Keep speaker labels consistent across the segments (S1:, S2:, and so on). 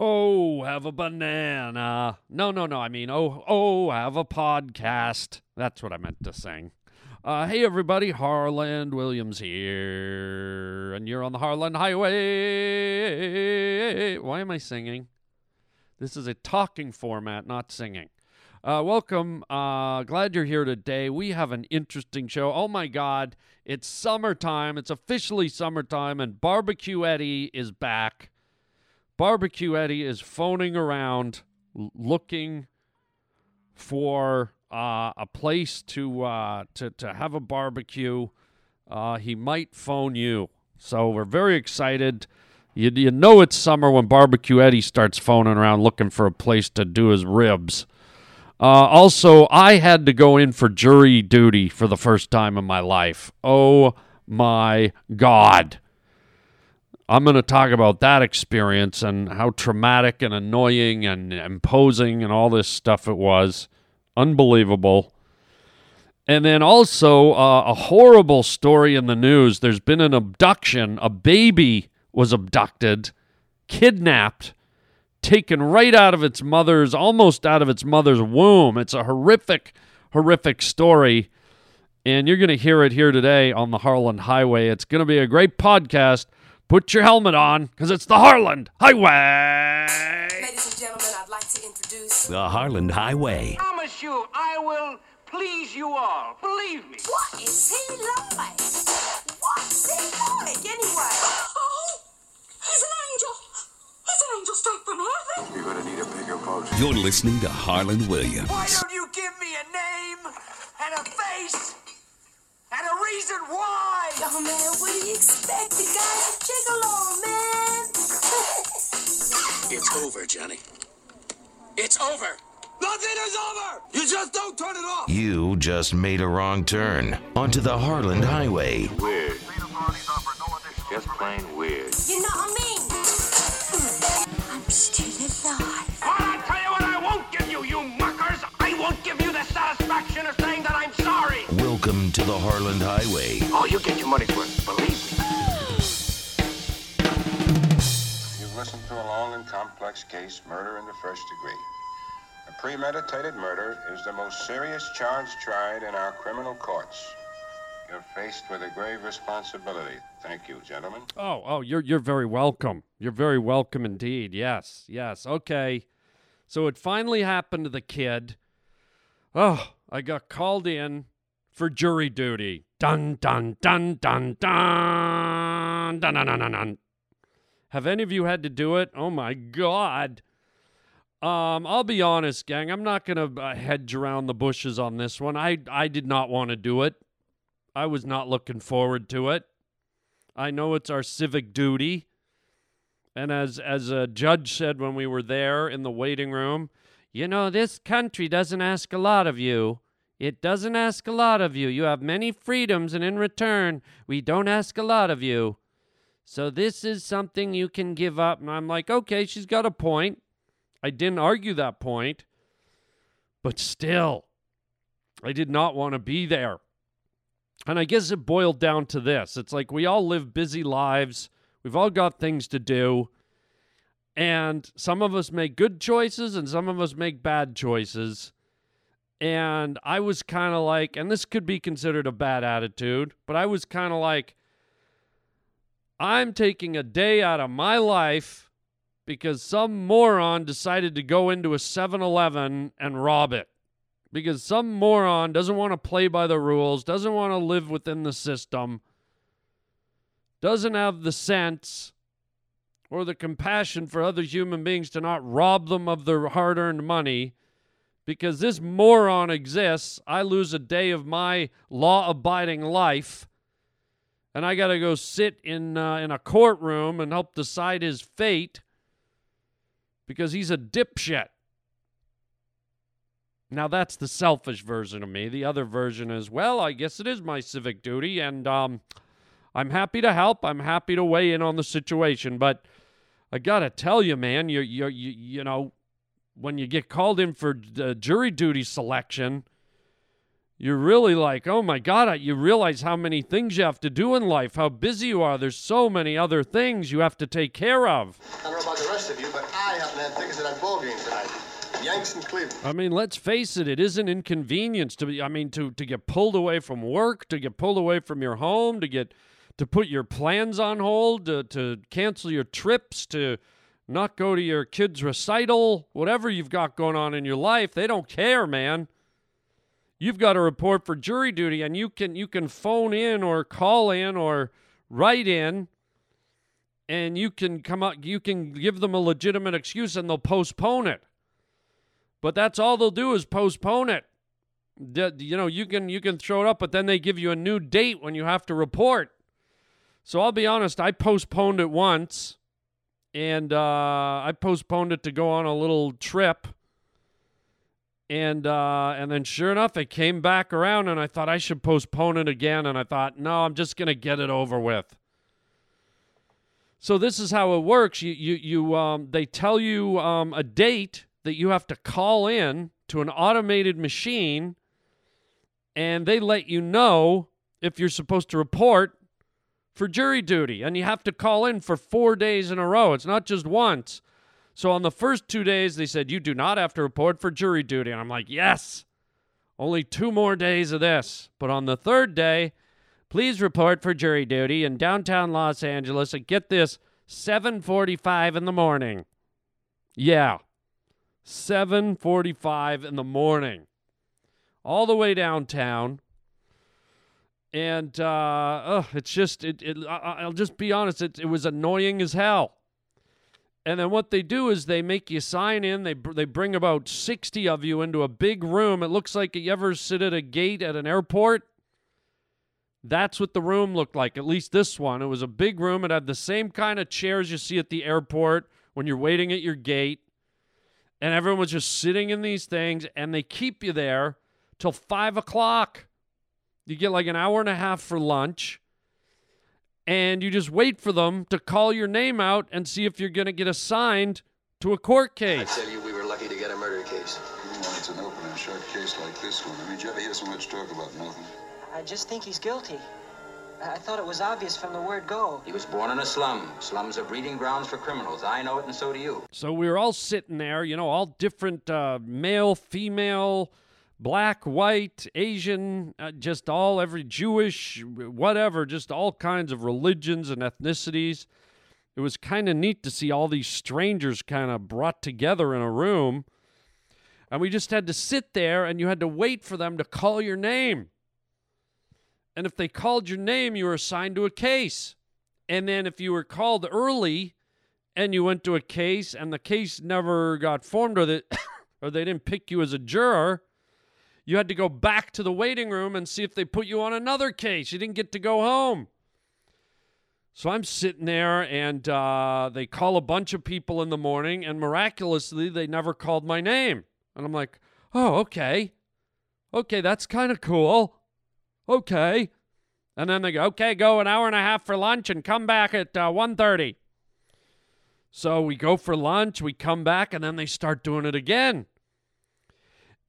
S1: Oh, have a banana. No, no, no. I mean, oh, oh, have a podcast. That's what I meant to sing. Uh, hey, everybody. Harland Williams here. And you're on the Harland Highway. Why am I singing? This is a talking format, not singing. Uh, welcome. Uh, glad you're here today. We have an interesting show. Oh my God, it's summertime. It's officially summertime, and Barbecue Eddie is back. Barbecue Eddie is phoning around looking for uh, a place to, uh, to to have a barbecue. Uh, he might phone you, so we're very excited. You, you know it's summer when Barbecue Eddie starts phoning around looking for a place to do his ribs. Uh, also, I had to go in for jury duty for the first time in my life. Oh my God. I'm going to talk about that experience and how traumatic and annoying and imposing and all this stuff it was. Unbelievable. And then also uh, a horrible story in the news. There's been an abduction. A baby was abducted, kidnapped, taken right out of its mother's, almost out of its mother's womb. It's a horrific, horrific story. And you're going to hear it here today on the Harland Highway. It's going to be a great podcast. Put your helmet on because it's the Harland Highway.
S2: Ladies and gentlemen, I'd like to introduce.
S3: The Harland Highway.
S4: promise you, I will please you all. Believe me.
S2: What is he like? What's he like anyway?
S5: Oh, he's an angel. He's an angel straight from heaven.
S6: You're gonna need a bigger boat.
S3: You're listening to Harland Williams.
S4: Why don't you give me a name and a face and a reason why?
S2: Oh man, what do you expect? The guy's a gigolo, man.
S6: It's over, Johnny. It's over. Nothing is over. You just don't turn it off.
S3: You just made a wrong turn onto the Harland Highway.
S7: Weird. Just plain weird.
S2: you know what I mean? Hmm. I'm still alive.
S3: Welcome to the Harland Highway.
S4: Oh, you get your money's worth. Believe me.
S8: You've listened to a long and complex case, murder in the first degree. A premeditated murder is the most serious charge tried in our criminal courts. You're faced with a grave responsibility. Thank you, gentlemen.
S1: Oh, oh, you're you're very welcome. You're very welcome indeed. Yes, yes. Okay. So it finally happened to the kid. Oh, I got called in for jury duty. Dun dun dun dun dun dun dun dun dun. dun. Have any of you had to do it? Oh my god. Um, I'll be honest, gang. I'm not gonna uh, hedge around the bushes on this one. I I did not want to do it. I was not looking forward to it. I know it's our civic duty. And as as a judge said when we were there in the waiting room, you know, this country doesn't ask a lot of you. It doesn't ask a lot of you. You have many freedoms, and in return, we don't ask a lot of you. So this is something you can give up. And I'm like, okay, she's got a point. I didn't argue that point. But still, I did not want to be there. And I guess it boiled down to this it's like we all live busy lives, we've all got things to do. And some of us make good choices and some of us make bad choices. And I was kind of like, and this could be considered a bad attitude, but I was kind of like, I'm taking a day out of my life because some moron decided to go into a 7 Eleven and rob it because some moron doesn't want to play by the rules, doesn't want to live within the system, doesn't have the sense or the compassion for other human beings to not rob them of their hard earned money. Because this moron exists, I lose a day of my law abiding life, and I got to go sit in, uh, in a courtroom and help decide his fate because he's a dipshit. Now that's the selfish version of me. The other version is, well, I guess it is my civic duty, and um, I'm happy to help. I'm happy to weigh in on the situation, but I gotta tell you, man, you you you you know, when you get called in for uh, jury duty selection, you're really like, oh my god, you realize how many things you have to do in life, how busy you are. There's so many other things you have to take care of.
S9: I don't know about the rest of you, but I happen to have tickets to that ball game tonight. Yanks and Cleveland.
S1: I mean, let's face it, it is an inconvenience to be I mean to to get pulled away from work, to get pulled away from your home, to get to put your plans on hold, to, to cancel your trips, to not go to your kid's recital, whatever you've got going on in your life, they don't care, man. You've got to report for jury duty and you can you can phone in or call in or write in and you can come up you can give them a legitimate excuse and they'll postpone it. But that's all they'll do is postpone it. You know, you can you can throw it up, but then they give you a new date when you have to report. So I'll be honest, I postponed it once, and uh, I postponed it to go on a little trip. And uh, and then sure enough, it came back around, and I thought I should postpone it again, and I thought, no, I'm just gonna get it over with. So this is how it works. You you you um, they tell you um, a date that you have to call in to an automated machine, and they let you know if you're supposed to report for jury duty, and you have to call in for four days in a row. It's not just once. So on the first two days, they said you do not have to report for jury duty, and I'm like, yes, only two more days of this. But on the third day, please report for jury duty in downtown Los Angeles. And get this, 7:45 in the morning. Yeah, 7:45 in the morning, all the way downtown and uh, ugh, it's just it, it I, I'll just be honest it, it was annoying as hell. And then what they do is they make you sign in they they bring about 60 of you into a big room. It looks like you ever sit at a gate at an airport? That's what the room looked like at least this one. It was a big room. It had the same kind of chairs you see at the airport when you're waiting at your gate. And everyone was just sitting in these things and they keep you there till five o'clock you get like an hour and a half for lunch, and you just wait for them to call your name out and see if you're going to get assigned to a court case.
S9: I tell you, we were lucky to get a murder case.
S8: Even when it's an open and shut case like this one, I mean, did you ever hear so much talk about nothing?
S10: I just think he's guilty. I I thought it was obvious from the word go.
S11: He was born in a slum. Slums are breeding grounds for criminals. I know it, and so do you.
S1: So we were all sitting there, you know, all different uh, male, female, black, white, Asian, uh, just all every Jewish, whatever, just all kinds of religions and ethnicities. It was kind of neat to see all these strangers kind of brought together in a room. And we just had to sit there and you had to wait for them to call your name. And if they called your name, you were assigned to a case. And then if you were called early and you went to a case and the case never got formed or, that, or they didn't pick you as a juror, you had to go back to the waiting room and see if they put you on another case. You didn't get to go home. So I'm sitting there, and uh, they call a bunch of people in the morning, and miraculously, they never called my name. And I'm like, oh, okay. Okay, that's kind of cool. Okay. And then they go, okay, go an hour and a half for lunch and come back at uh, 1.30. So we go for lunch, we come back, and then they start doing it again.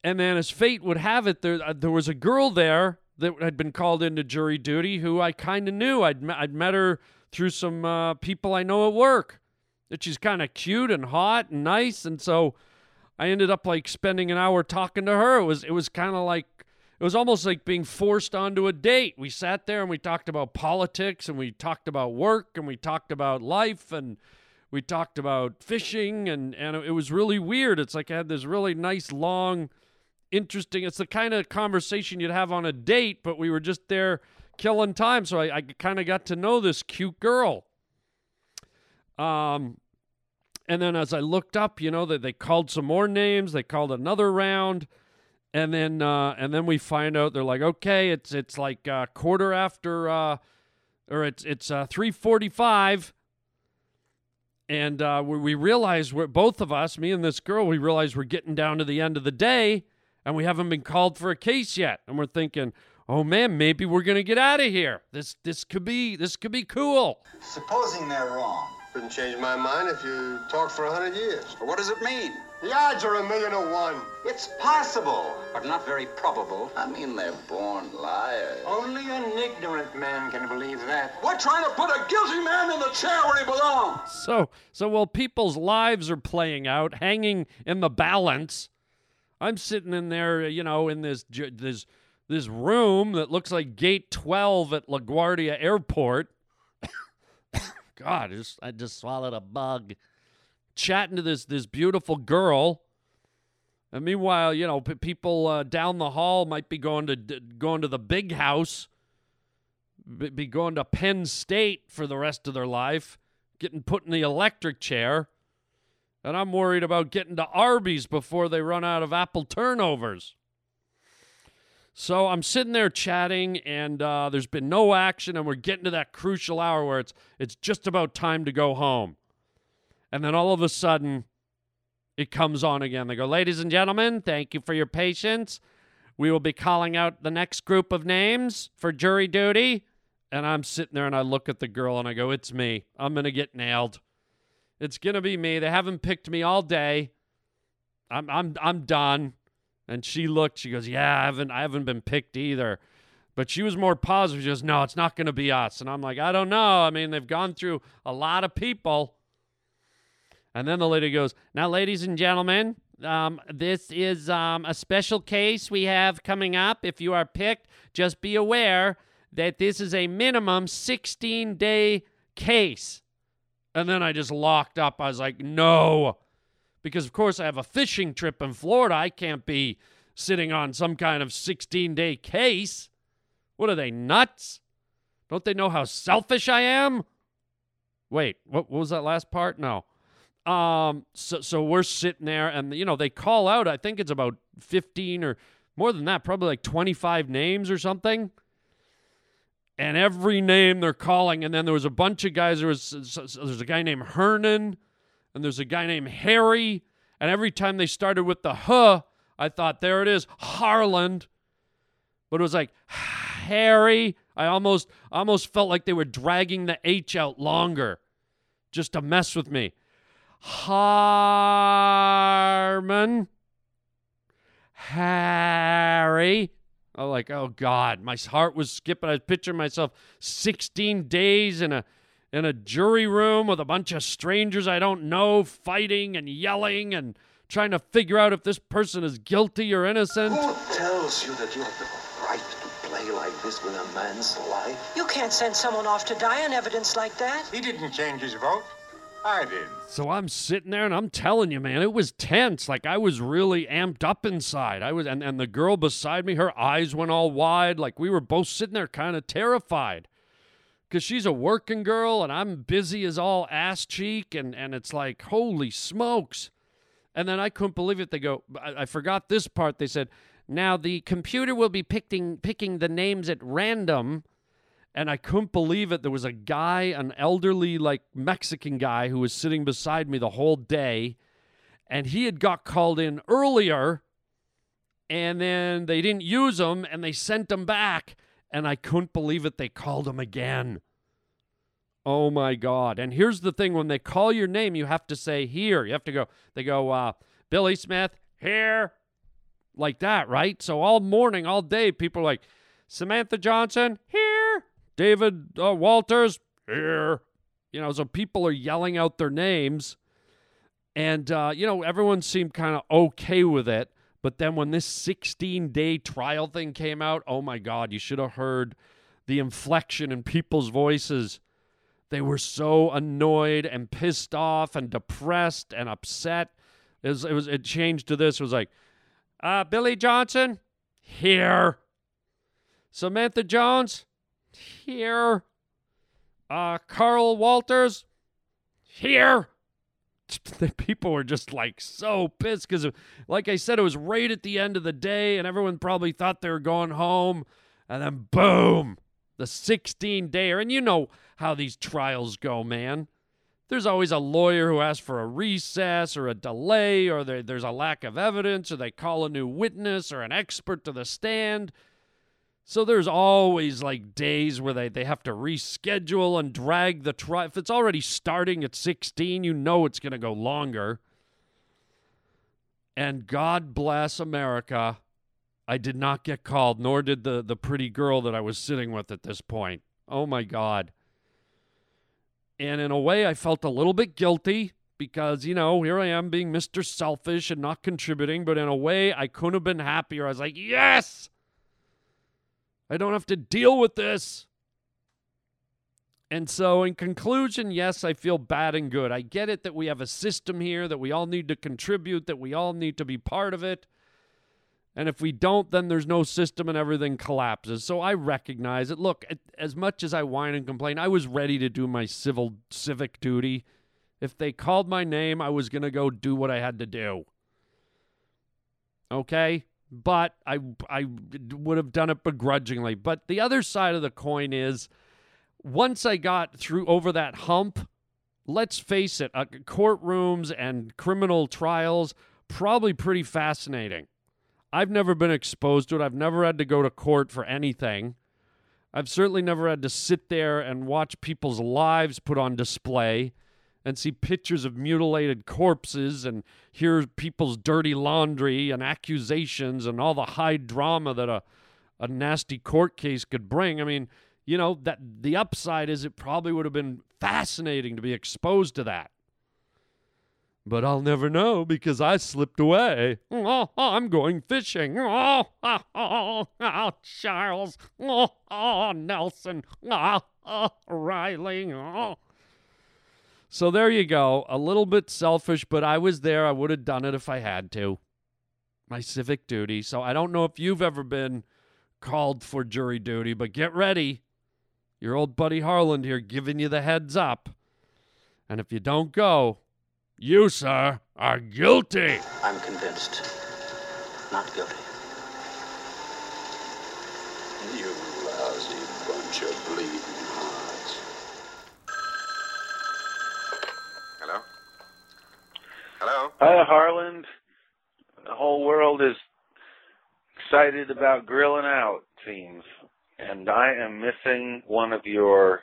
S1: And then, as fate would have it, there uh, there was a girl there that had been called into jury duty who I kind of knew. I'd me- I'd met her through some uh, people I know at work. That she's kind of cute and hot and nice, and so I ended up like spending an hour talking to her. It was it was kind of like it was almost like being forced onto a date. We sat there and we talked about politics and we talked about work and we talked about life and we talked about fishing and and it was really weird. It's like I had this really nice long interesting. It's the kind of conversation you'd have on a date, but we were just there killing time. So I, I kind of got to know this cute girl. Um, and then as I looked up, you know that they called some more names. They called another round, and then uh, and then we find out they're like, okay, it's it's like uh, quarter after, uh, or it's it's uh, three forty five. And uh, we, we realize we're both of us, me and this girl, we realize we're getting down to the end of the day, and we haven't been called for a case yet. And we're thinking, oh man, maybe we're gonna get out of here. This this could be this could be cool.
S12: Supposing they're wrong,
S9: Couldn't change my mind if you talked for a hundred years.
S11: What does it mean?
S9: The odds are a million to one.
S11: It's possible, but not very probable.
S12: I mean, they're born liars.
S8: Only an ignorant man can believe that.
S6: We're trying to put a guilty man in the chair where he belongs.
S1: So, so while people's lives are playing out, hanging in the balance, I'm sitting in there, you know, in this this this room that looks like Gate 12 at LaGuardia Airport. God, I just I just swallowed a bug. Chatting to this this beautiful girl, and meanwhile, you know, p- people uh, down the hall might be going to d- going to the big house, b- be going to Penn State for the rest of their life, getting put in the electric chair, and I'm worried about getting to Arby's before they run out of apple turnovers. So I'm sitting there chatting, and uh, there's been no action, and we're getting to that crucial hour where it's it's just about time to go home. And then all of a sudden, it comes on again. They go, "Ladies and gentlemen, thank you for your patience. We will be calling out the next group of names for jury duty." And I'm sitting there, and I look at the girl, and I go, "It's me. I'm gonna get nailed. It's gonna be me. They haven't picked me all day. I'm I'm I'm done." And she looked, she goes, Yeah, I haven't I haven't been picked either. But she was more positive. She goes, No, it's not gonna be us. And I'm like, I don't know. I mean, they've gone through a lot of people. And then the lady goes, Now, ladies and gentlemen, um, this is um, a special case we have coming up. If you are picked, just be aware that this is a minimum 16 day case. And then I just locked up. I was like, No because of course I have a fishing trip in Florida. I can't be sitting on some kind of 16 day case. What are they nuts? Don't they know how selfish I am? Wait, what, what was that last part? No. Um, so so we're sitting there, and you know they call out. I think it's about 15 or more than that, probably like 25 names or something. And every name they're calling, and then there was a bunch of guys. There was there's a guy named Hernan and there's a guy named Harry. And every time they started with the huh, I thought, there it is, Harland. But it was like Harry. I almost almost felt like they were dragging the H out longer just to mess with me. Harmon. Harry. I'm like, oh God, my heart was skipping. I was picturing myself 16 days in a in a jury room with a bunch of strangers I don't know fighting and yelling and trying to figure out if this person is guilty or innocent.
S12: Who tells you that you have the right to play like this with a man's life?
S10: You can't send someone off to die on evidence like that.
S8: He didn't change his vote.
S1: So I'm sitting there and I'm telling you, man, it was tense. Like I was really amped up inside. I was and, and the girl beside me, her eyes went all wide. Like we were both sitting there kind of terrified because she's a working girl and I'm busy as all ass cheek. And, and it's like, holy smokes. And then I couldn't believe it. They go, I, I forgot this part. They said, now the computer will be picking, picking the names at random. And I couldn't believe it. There was a guy, an elderly, like Mexican guy, who was sitting beside me the whole day. And he had got called in earlier. And then they didn't use him and they sent him back and I couldn't believe it. They called him again. Oh my God. And here's the thing when they call your name, you have to say here. You have to go, they go, uh, Billy Smith, here. Like that, right? So all morning, all day, people are like, Samantha Johnson, here. David uh, Walters, here. You know, so people are yelling out their names. And, uh, you know, everyone seemed kind of okay with it. But then when this 16 day trial thing came out, oh my God, you should have heard the inflection in people's voices. They were so annoyed and pissed off and depressed and upset. It was, it, was, it changed to this. It was like, uh, Billy Johnson, here. Samantha Jones, here. Uh, Carl Walters, here the people were just like so pissed because, like I said, it was right at the end of the day, and everyone probably thought they were going home, and then boom, the 16 dayer. And you know how these trials go, man. There's always a lawyer who asks for a recess or a delay, or there's a lack of evidence, or they call a new witness or an expert to the stand. So there's always like days where they, they have to reschedule and drag the trial. If it's already starting at 16, you know it's going to go longer. And God bless America. I did not get called, nor did the, the pretty girl that I was sitting with at this point. Oh my God. And in a way, I felt a little bit guilty because, you know, here I am being Mr. Selfish and not contributing. But in a way, I couldn't have been happier. I was like, yes, I don't have to deal with this. And so, in conclusion, yes, I feel bad and good. I get it that we have a system here, that we all need to contribute, that we all need to be part of it. And if we don't, then there's no system and everything collapses. So I recognize it. Look, as much as I whine and complain, I was ready to do my civil civic duty. If they called my name, I was going to go do what I had to do. Okay? But I I would have done it begrudgingly. But the other side of the coin is once I got through over that hump, let's face it, uh, courtrooms and criminal trials probably pretty fascinating. I've never been exposed to it. I've never had to go to court for anything. I've certainly never had to sit there and watch people's lives put on display and see pictures of mutilated corpses and hear people's dirty laundry and accusations and all the high drama that a, a nasty court case could bring. I mean, you know, that the upside is it probably would have been fascinating to be exposed to that but I'll never know because I slipped away. Oh, I'm going fishing. Oh, oh, oh, oh Charles. Oh, oh, Nelson. Oh, oh, Riley. Oh. So there you go. A little bit selfish, but I was there. I would have done it if I had to. My civic duty. So I don't know if you've ever been called for jury duty, but get ready. Your old buddy Harland here giving you the heads up. And if you don't go, you, sir, are guilty.
S11: I'm convinced. Not guilty.
S12: You lousy bunch of bleeding hearts.
S8: Hello? Hello?
S13: Hi, Harland. The whole world is excited about grilling out, seems. And I am missing one of your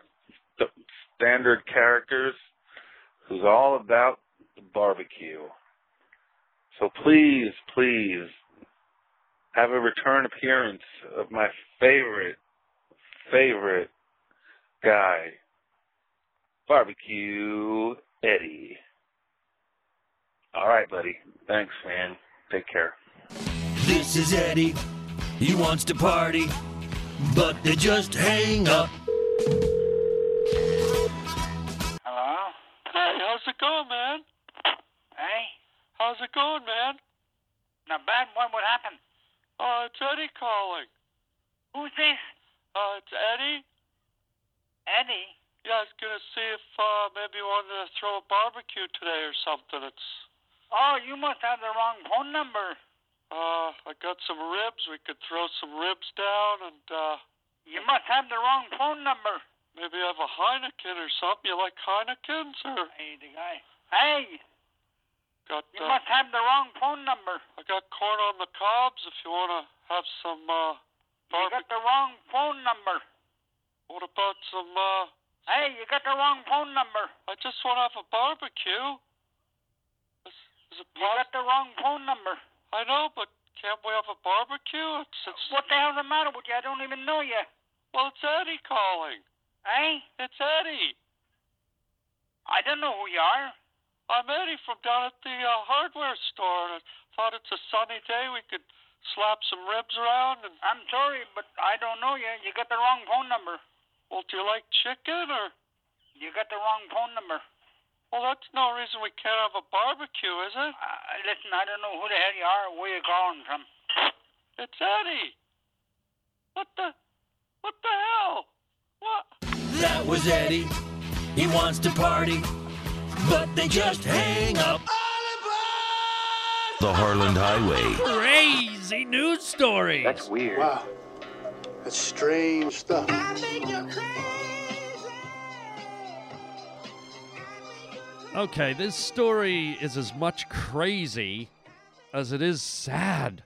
S13: st- standard characters who's all about barbecue. So please, please have a return appearance of my favorite, favorite guy, Barbecue Eddie. All right, buddy. Thanks, man. Take care.
S14: This is Eddie. He wants to party, but they just hang up.
S15: Hello?
S1: Hey, how's it going, man?
S15: Hey?
S1: How's it going, man?
S15: Not bad. What would happen?
S1: Uh, it's Eddie calling.
S15: Who's this?
S1: Uh, it's Eddie.
S15: Eddie?
S1: Yeah, I was gonna see if uh, maybe you wanted to throw a barbecue today or something. It's
S15: Oh, you must have the wrong phone number.
S1: uh, I got some ribs. We could throw some ribs down and uh,
S15: You must have the wrong phone number.
S1: maybe have a Heineken or something. You like Heinekens or
S15: Hey, the guy. Hey,
S1: got?
S15: you
S1: Uh,
S15: must have the wrong phone number.
S1: I got corn on the cobs. If you wanna have some uh,
S15: You got the wrong phone number.
S1: What about some? uh
S15: Hey, you got the wrong phone number.
S1: I just want to have a barbecue. Is, is it
S15: You got the wrong phone number.
S1: I know, but can't we have a barbecue? It's, it's
S15: What the hell's the matter with you? I don't even know you.
S1: well, it's Eddie calling.
S15: Hey,
S1: It's Eddie.
S15: I don't know who you are.
S1: I'm Eddie from down at the uh, hardware store, I thought it's a sunny day. We could slap some ribs around. And
S15: I'm sorry, but I don't know you. You got the wrong phone number.
S1: well, do you like chicken or?
S15: You got the wrong phone number.
S1: Well, that's no reason we can't have a barbecue, is it?
S15: Uh, listen, I don't know who the hell you are or where you're calling from.
S1: It's Eddie. What the? What the hell? What?
S14: That was Eddie. He wants to party, but they just hang up.
S3: The Harland Highway.
S1: Crazy news stories.
S11: That's weird.
S9: Wow. That's strange stuff.
S1: Okay, this story is as much crazy as it is sad.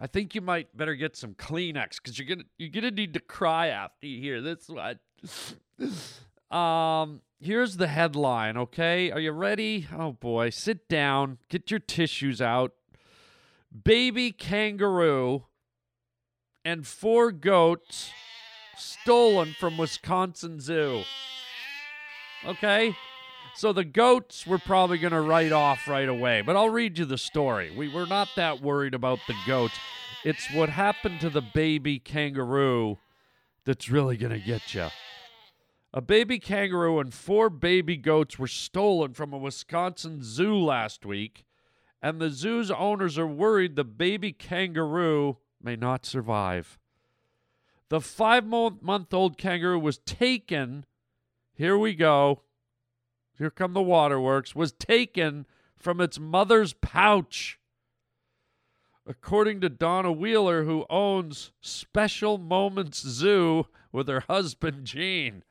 S1: I think you might better get some Kleenex because you're gonna you're gonna need to cry after you hear this one. um, here's the headline. Okay, are you ready? Oh boy, sit down, get your tissues out. Baby kangaroo and four goats stolen from Wisconsin Zoo. Okay? So the goats we're probably going to write off right away, but I'll read you the story. We were not that worried about the goats. It's what happened to the baby kangaroo that's really going to get you. A baby kangaroo and four baby goats were stolen from a Wisconsin zoo last week, and the zoo's owners are worried the baby kangaroo may not survive. The five month old kangaroo was taken. Here we go. Here come the waterworks. Was taken from its mother's pouch. According to Donna Wheeler, who owns Special Moments Zoo with her husband Gene.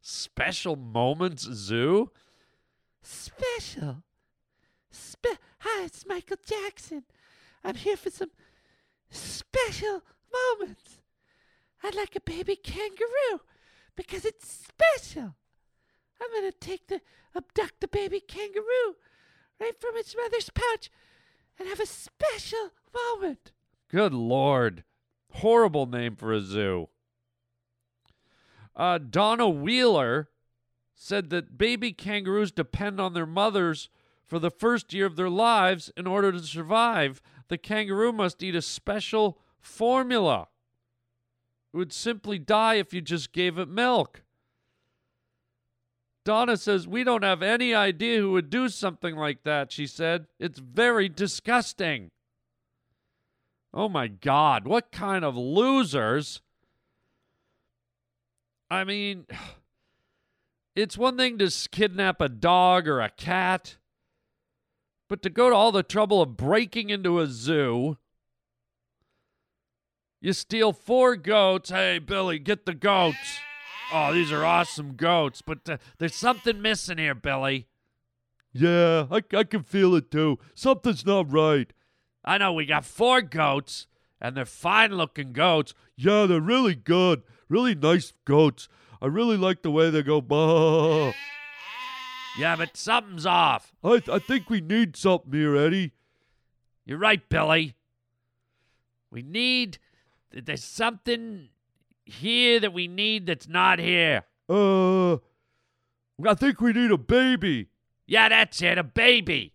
S1: Special Moments Zoo?
S16: Special. Spe- Hi, it's Michael Jackson. I'm here for some special moments. I'd like a baby kangaroo because it's special. I'm going to take the abduct the baby kangaroo right from its mother's pouch and have a special moment.
S1: Good lord. Horrible name for a zoo. Uh, Donna Wheeler said that baby kangaroos depend on their mothers for the first year of their lives in order to survive. The kangaroo must eat a special formula. It would simply die if you just gave it milk. Donna says, We don't have any idea who would do something like that, she said. It's very disgusting. Oh my God, what kind of losers? I mean, it's one thing to kidnap a dog or a cat, but to go to all the trouble of breaking into a zoo. You steal four goats. Hey, Billy, get the goats. Oh, these are awesome goats, but uh, there's something missing here, Billy.
S17: Yeah, I, I can feel it too. Something's not right.
S1: I know we got four goats, and they're fine looking goats.
S17: Yeah, they're really good. Really nice goats. I really like the way they go. Bah.
S1: Yeah, but something's off.
S17: I, I think we need something here, Eddie.
S1: You're right, Billy. We need. There's something here that we need that's not here.
S17: Uh, I think we need a baby.
S1: Yeah, that's it, a baby.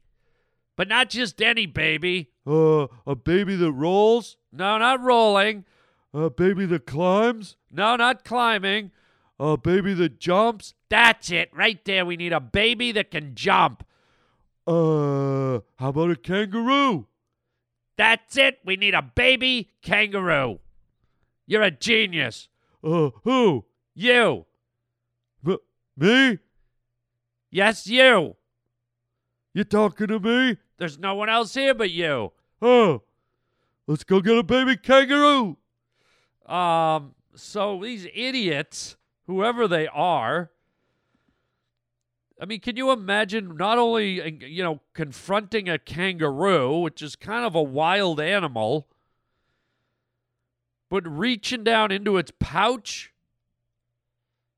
S1: But not just any baby.
S17: Uh, a baby that rolls?
S1: No, not rolling.
S17: A baby that climbs?
S1: No, not climbing.
S17: A baby that jumps?
S1: That's it, right there. We need a baby that can jump.
S17: Uh, how about a kangaroo?
S1: That's it. We need a baby kangaroo. You're a genius.
S17: Uh, who?
S1: You.
S17: M- me?
S1: Yes, you.
S17: You talking to me?
S1: There's no one else here but you.
S17: Oh, let's go get a baby kangaroo.
S1: Um, so these idiots, whoever they are, I mean, can you imagine not only, you know, confronting a kangaroo, which is kind of a wild animal, but reaching down into its pouch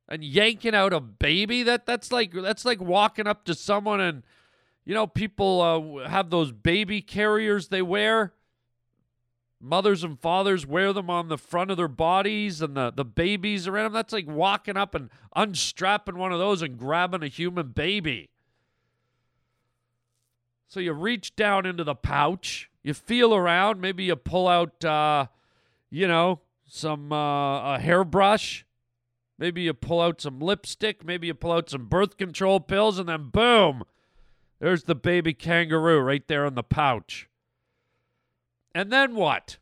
S1: and yanking out a baby? That that's like that's like walking up to someone and you know, people uh, have those baby carriers they wear. Mothers and fathers wear them on the front of their bodies, and the, the babies around them. That's like walking up and unstrapping one of those and grabbing a human baby. So you reach down into the pouch, you feel around, maybe you pull out, uh, you know, some uh, a hairbrush, maybe you pull out some lipstick, maybe you pull out some birth control pills, and then boom, there's the baby kangaroo right there in the pouch. And then what?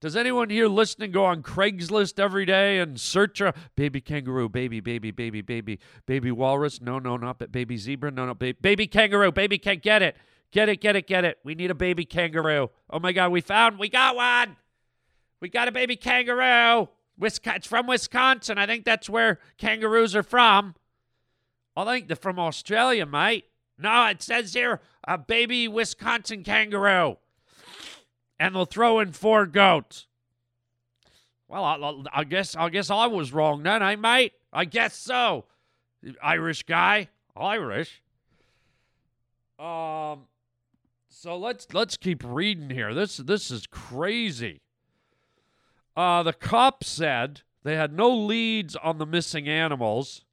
S1: Does anyone here listening go on Craigslist every day and search a baby kangaroo, baby, baby, baby, baby, baby walrus? No, no, not baby zebra. No, no, baby, baby kangaroo, baby can't get it, get it, get it, get it. We need a baby kangaroo. Oh my God, we found, we got one. We got a baby kangaroo. It's from Wisconsin. I think that's where kangaroos are from. I think they're from Australia, mate. No, it says here a baby Wisconsin kangaroo. and they'll throw in four goats. Well, I, I guess I guess I was wrong then, eh, mate? I guess so. Irish guy, Irish. Um, so let's let's keep reading here. This this is crazy. Uh, the cop said they had no leads on the missing animals.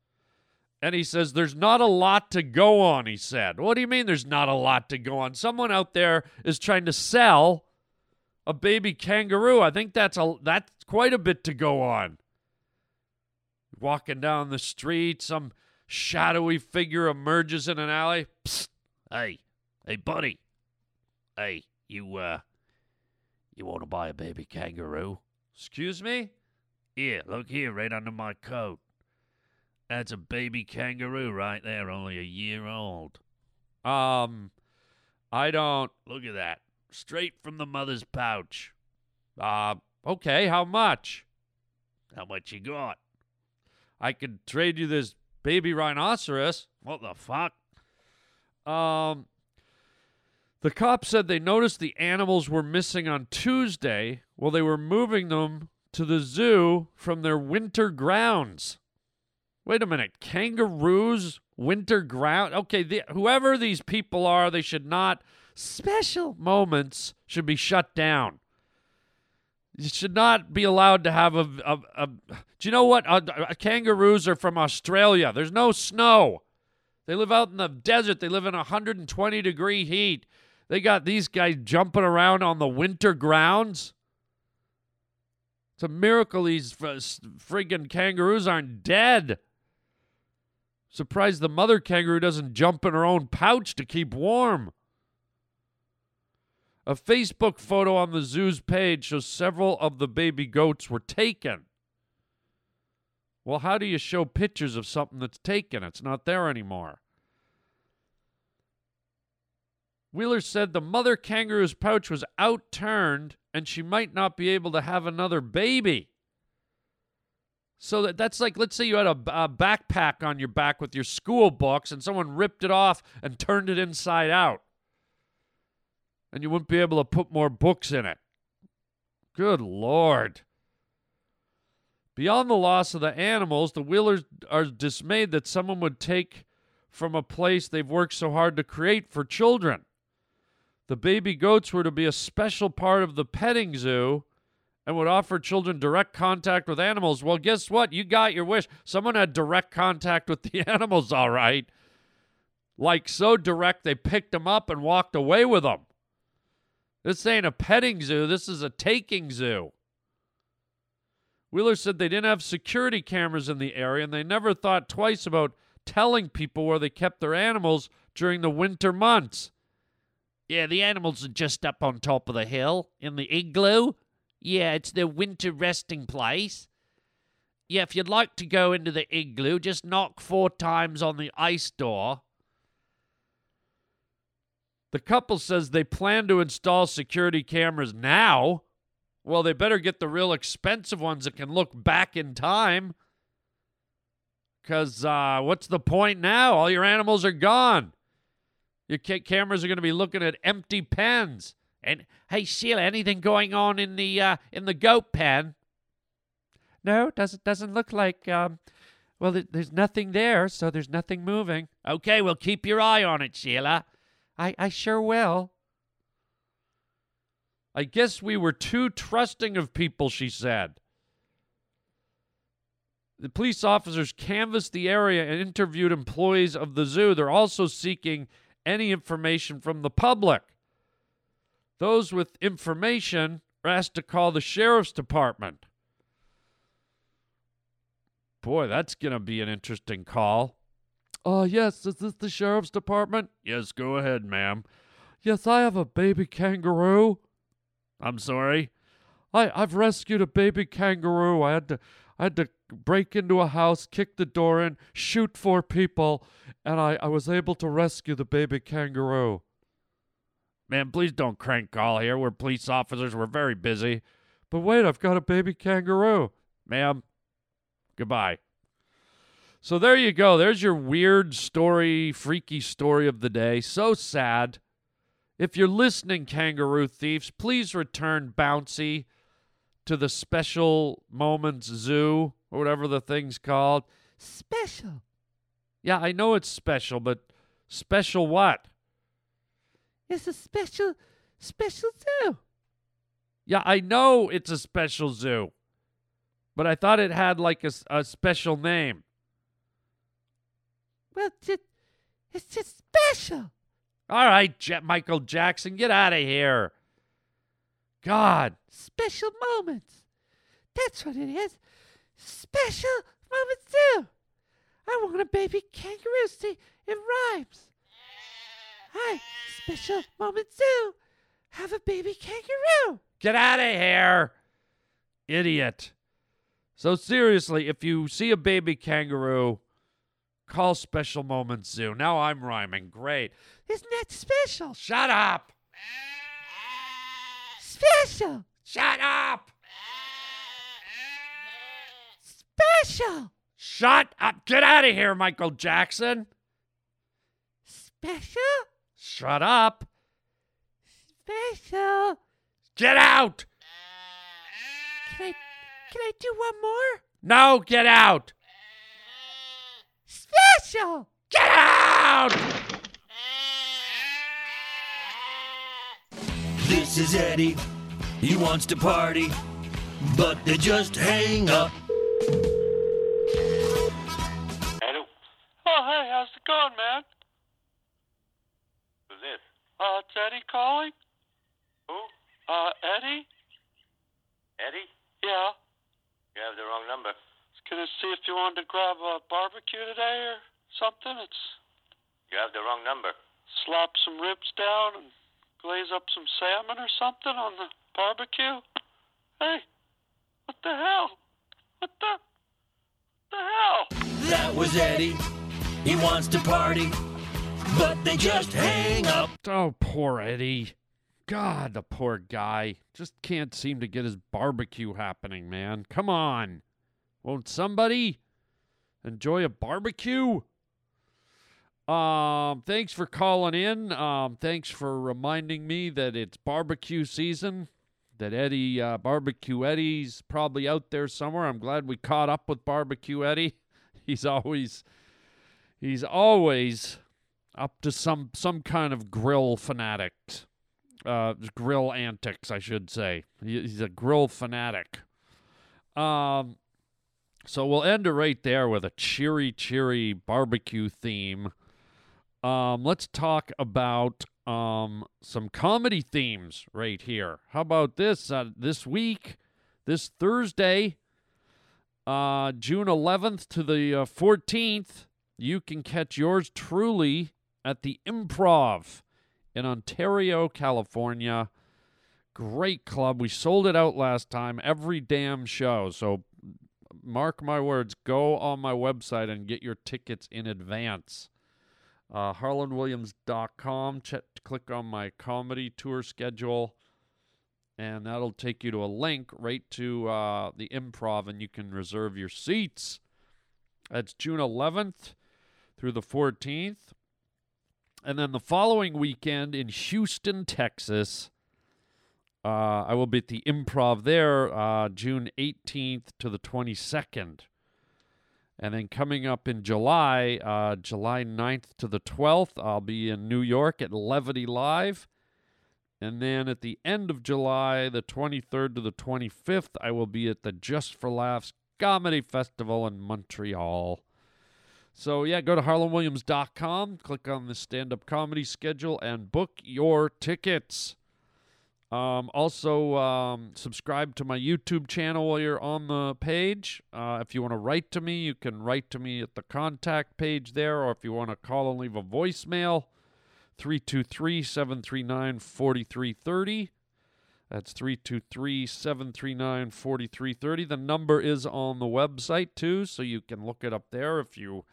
S1: And he says, There's not a lot to go on, he said. What do you mean there's not a lot to go on? Someone out there is trying to sell a baby kangaroo. I think that's a that's quite a bit to go on. Walking down the street, some shadowy figure emerges in an alley. Psst. Hey, hey, buddy. Hey, you uh you want to buy a baby kangaroo? Excuse me? Here, look here, right under my coat. That's a baby kangaroo right there, only a year old. Um, I don't. Look at that. Straight from the mother's pouch. Uh, okay, how much? How much you got? I could trade you this baby rhinoceros. What the fuck? Um, the cops said they noticed the animals were missing on Tuesday while they were moving them to the zoo from their winter grounds. Wait a minute, kangaroos, winter ground. Okay, the, whoever these people are, they should not. Special moments should be shut down. You should not be allowed to have a. a, a do you know what? A, kangaroos are from Australia. There's no snow. They live out in the desert. They live in 120 degree heat. They got these guys jumping around on the winter grounds. It's a miracle these friggin' kangaroos aren't dead. Surprised the mother kangaroo doesn't jump in her own pouch to keep warm. A Facebook photo on the zoo's page shows several of the baby goats were taken. Well, how do you show pictures of something that's taken? It's not there anymore. Wheeler said the mother kangaroo's pouch was outturned and she might not be able to have another baby. So that, that's like, let's say you had a, a, backpack on your back with your school books and someone ripped it off and turned it inside out. And you wouldn't be able to put more books in it. Good Lord. Beyond the loss of the animals, the Wheelers are dismayed that someone would take from a place they've worked so hard to create for children. The baby goats were to be a special part of the petting zoo and would offer children direct contact with animals. Well, guess what? You got your wish. Someone had direct contact with the animals, all right. Like so direct, they picked them up and walked away with them. This ain't a petting zoo, this is a taking zoo. Wheeler said they didn't have security cameras in the area and they never thought twice about telling people where they kept their animals during the winter months. Yeah, the animals are just up on top of the hill in the igloo. Yeah, it's their winter resting place. Yeah, if you'd like to go into the igloo, just knock four times on the ice door. The couple says they plan to install security cameras now. Well, they better get the real expensive ones that can look back in time. Because uh, what's the point now? All your animals are gone. Your cameras are going to be looking at empty pens. And hey, Sheila, anything going on in the uh, in the goat pen? No, doesn't doesn't look like. Um, well, there's nothing there, so there's nothing moving. Okay, well, keep your eye on it, Sheila. I I sure will. I guess we were too trusting of people, she said. The police officers canvassed the area and interviewed employees of the zoo. They're also seeking any information from the public. Those with information are asked to call the sheriff's department. Boy, that's going to be an interesting call. Oh, yes, is this the sheriff's department? Yes, go ahead, ma'am. Yes, I have a baby kangaroo. I'm sorry. I, I've rescued a baby kangaroo. I had to I had to break into a house, kick the door in, shoot four people, and I, I was able to rescue the baby kangaroo. Man, please don't crank call here. We're police officers. We're very busy. But wait, I've got a baby kangaroo. Ma'am, goodbye. So there you go. There's your weird story, freaky story of the day. So sad. If you're listening, kangaroo thieves, please return Bouncy to the Special Moments Zoo, or whatever the thing's called.
S16: Special.
S1: Yeah, I know it's special, but special what?
S16: It's a special, special zoo.
S1: Yeah, I know it's a special zoo, but I thought it had like a, a special name.
S16: Well, just, it's just special.
S1: All right, Jet Michael Jackson, get out of here. God.
S16: Special moments. That's what it is. Special moments zoo. I want a baby kangaroo. See, it rhymes. Hi, special moment zoo. Have a baby kangaroo.
S1: Get out of here. Idiot. So, seriously, if you see a baby kangaroo, call Special Moments Zoo. Now I'm rhyming. Great.
S16: Isn't that special?
S1: Shut up.
S16: Special.
S1: Shut up.
S16: Special.
S1: Shut up. Get out of here, Michael Jackson.
S16: Special.
S1: Shut up.
S16: Special.
S1: Get out.
S16: Can I, can I do one more?
S1: No, get out.
S16: Special.
S1: Get out.
S14: This is Eddy. He wants to party, but they just hang up.
S7: Hello.
S15: Oh, hey, how's it going, man?
S7: Who's this?
S15: Uh, it's Eddy calling.
S7: Who?
S15: Uh, Eddy?
S7: Eddy?
S15: Yeah.
S7: You have the wrong number.
S15: Just gonna see if you wanted to grab a barbecue today or something. It's
S7: You have the wrong number.
S15: slap some ribs down and glaze up some salmon or something on the barbecue. Hey, what the hell? What the, what the hell?
S14: That was Eddy. He wants to party, but they just hang up.
S1: Oh, poor Eddy. God, the poor guy. Just can't seem to get his barbecue happening, man. Come on. Won't somebody enjoy a barbecue? Um, thanks for calling in. Um, thanks for reminding me that it's barbecue season. That Eddy, uh, Barbecue Eddy's probably out there somewhere. I'm glad we caught up with Barbecue Eddy. He's always, he's always up to some some kind of grill fanatic, uh, grill antics, I should say. He- He's a grill fanatic. Um, so we'll end it right there with a cheery, cheery barbecue theme. Um, let's talk about um some comedy themes right here. How about this? Uh, this week, this Thursday, uh, June 11th to the uh, 14th, you can catch yours truly at the Improv in Ontario, California. Great club. We sold it out last time, every damn show. So mark my words, go on my website and get your tickets in advance. Uh, HarlandWilliams.com. Click on my comedy tour schedule, and that'll take you to a link right to uh, the improv, and you can reserve your seats. That's June 11th through the 14th. And then the following weekend in Houston, Texas, uh, I will be at the improv there uh, June 18th to the 22nd. And then coming up in July, uh, July 9th to the 12th, I'll be in New York at Levity Live. And then at the end of July, the 23rd to the 25th, I will be at the Just for Laughs Comedy Festival in Montreal. So, yeah, go to harlandwilliams.com, click on the stand up comedy schedule, and book your tickets. Um, also, um, subscribe to my YouTube channel while you're on the page. Uh, if you want to write to me, you can write to me at the contact page there, or if you want to call and leave a voicemail, 323 739 4330. That's 323 739 4330. The number is on the website too, so you can look it up there if you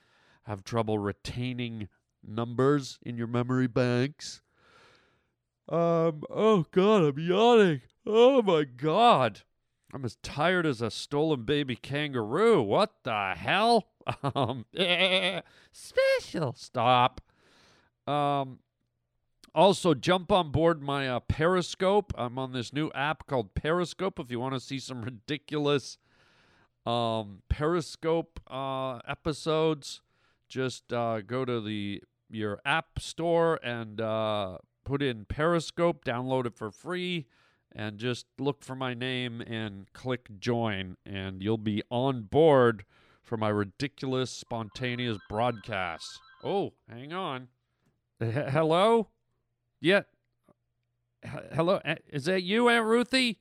S1: have trouble retaining numbers in your memory banks. Um, oh god, I'm yawning. Oh my god. I'm as tired as a stolen baby kangaroo. What the hell? Um, special. Stop. Um, Also, jump on board my uh, Periscope. I'm on this new app called Periscope. If you want to see some ridiculous um, Periscope uh, episodes, just uh, go to the your app store and uh, put in Periscope. Download it for free, and just look for my name and click join, and you'll be on board for my ridiculous, spontaneous broadcasts. Oh, hang on. H- hello? Yeah. H- hello? Is that you, Aunt Ruthie?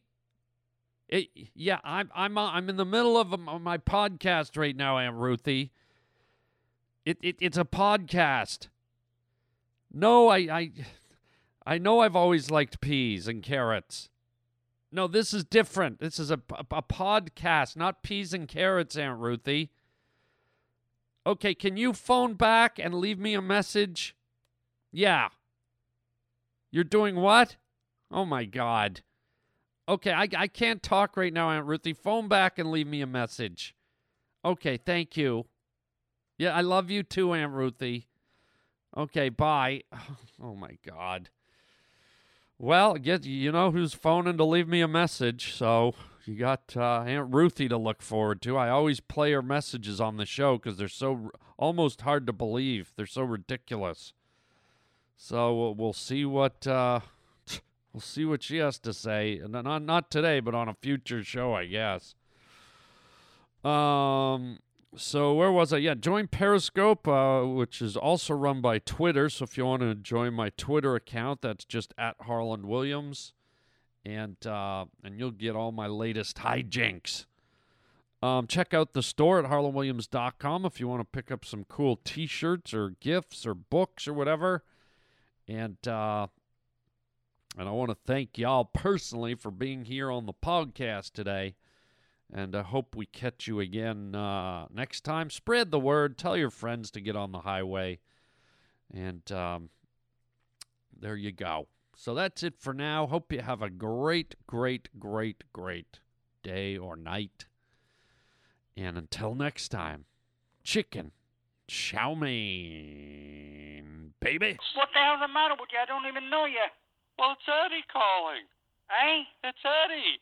S1: It, yeah, I'm I'm uh, I'm in the middle of um, my podcast right now, Aunt Ruthie. It, it it's a podcast. No, I I I know I've always liked peas and carrots. No, this is different. This is a, a, a podcast, not peas and carrots, Aunt Ruthie. Okay, can you phone back and leave me a message? Yeah. You're doing what? Oh my God. Okay, I, I can't talk right now, Aunt Ruthie. Phone back and leave me a message. Okay, thank you. Yeah, I love you too, Aunt Ruthie. Okay, bye. Oh my God. Well, get you know who's phoning to leave me a message, so you got uh, Aunt Ruthie to look forward to. I always play her messages on the show because they're so r- almost hard to believe. They're so ridiculous. So we'll, see what uh, we'll see what she has to say. Not not today, but on a future show, I guess. Um. So where was I? Yeah, join Periscope, uh, which is also run by Twitter. So if you want to join my Twitter account, that's just at Harland Williams, and uh, and you'll get all my latest hijinks. Um, check out the store at harlandwilliams.com if you want to pick up some cool T-shirts or gifts or books or whatever. And uh, and I want to thank y'all personally for being here on the podcast today. And I hope we catch you again uh, next time. Spread the word. Tell your friends to get on the highway. And um, there you go. So that's it for now. Hope you have a great, great, great, great day or night. And until next time, chicken chow mein, baby.
S15: What the hell's the matter with you? I don't even know you. Well, it's Eddy calling. Eh? It's Eddy.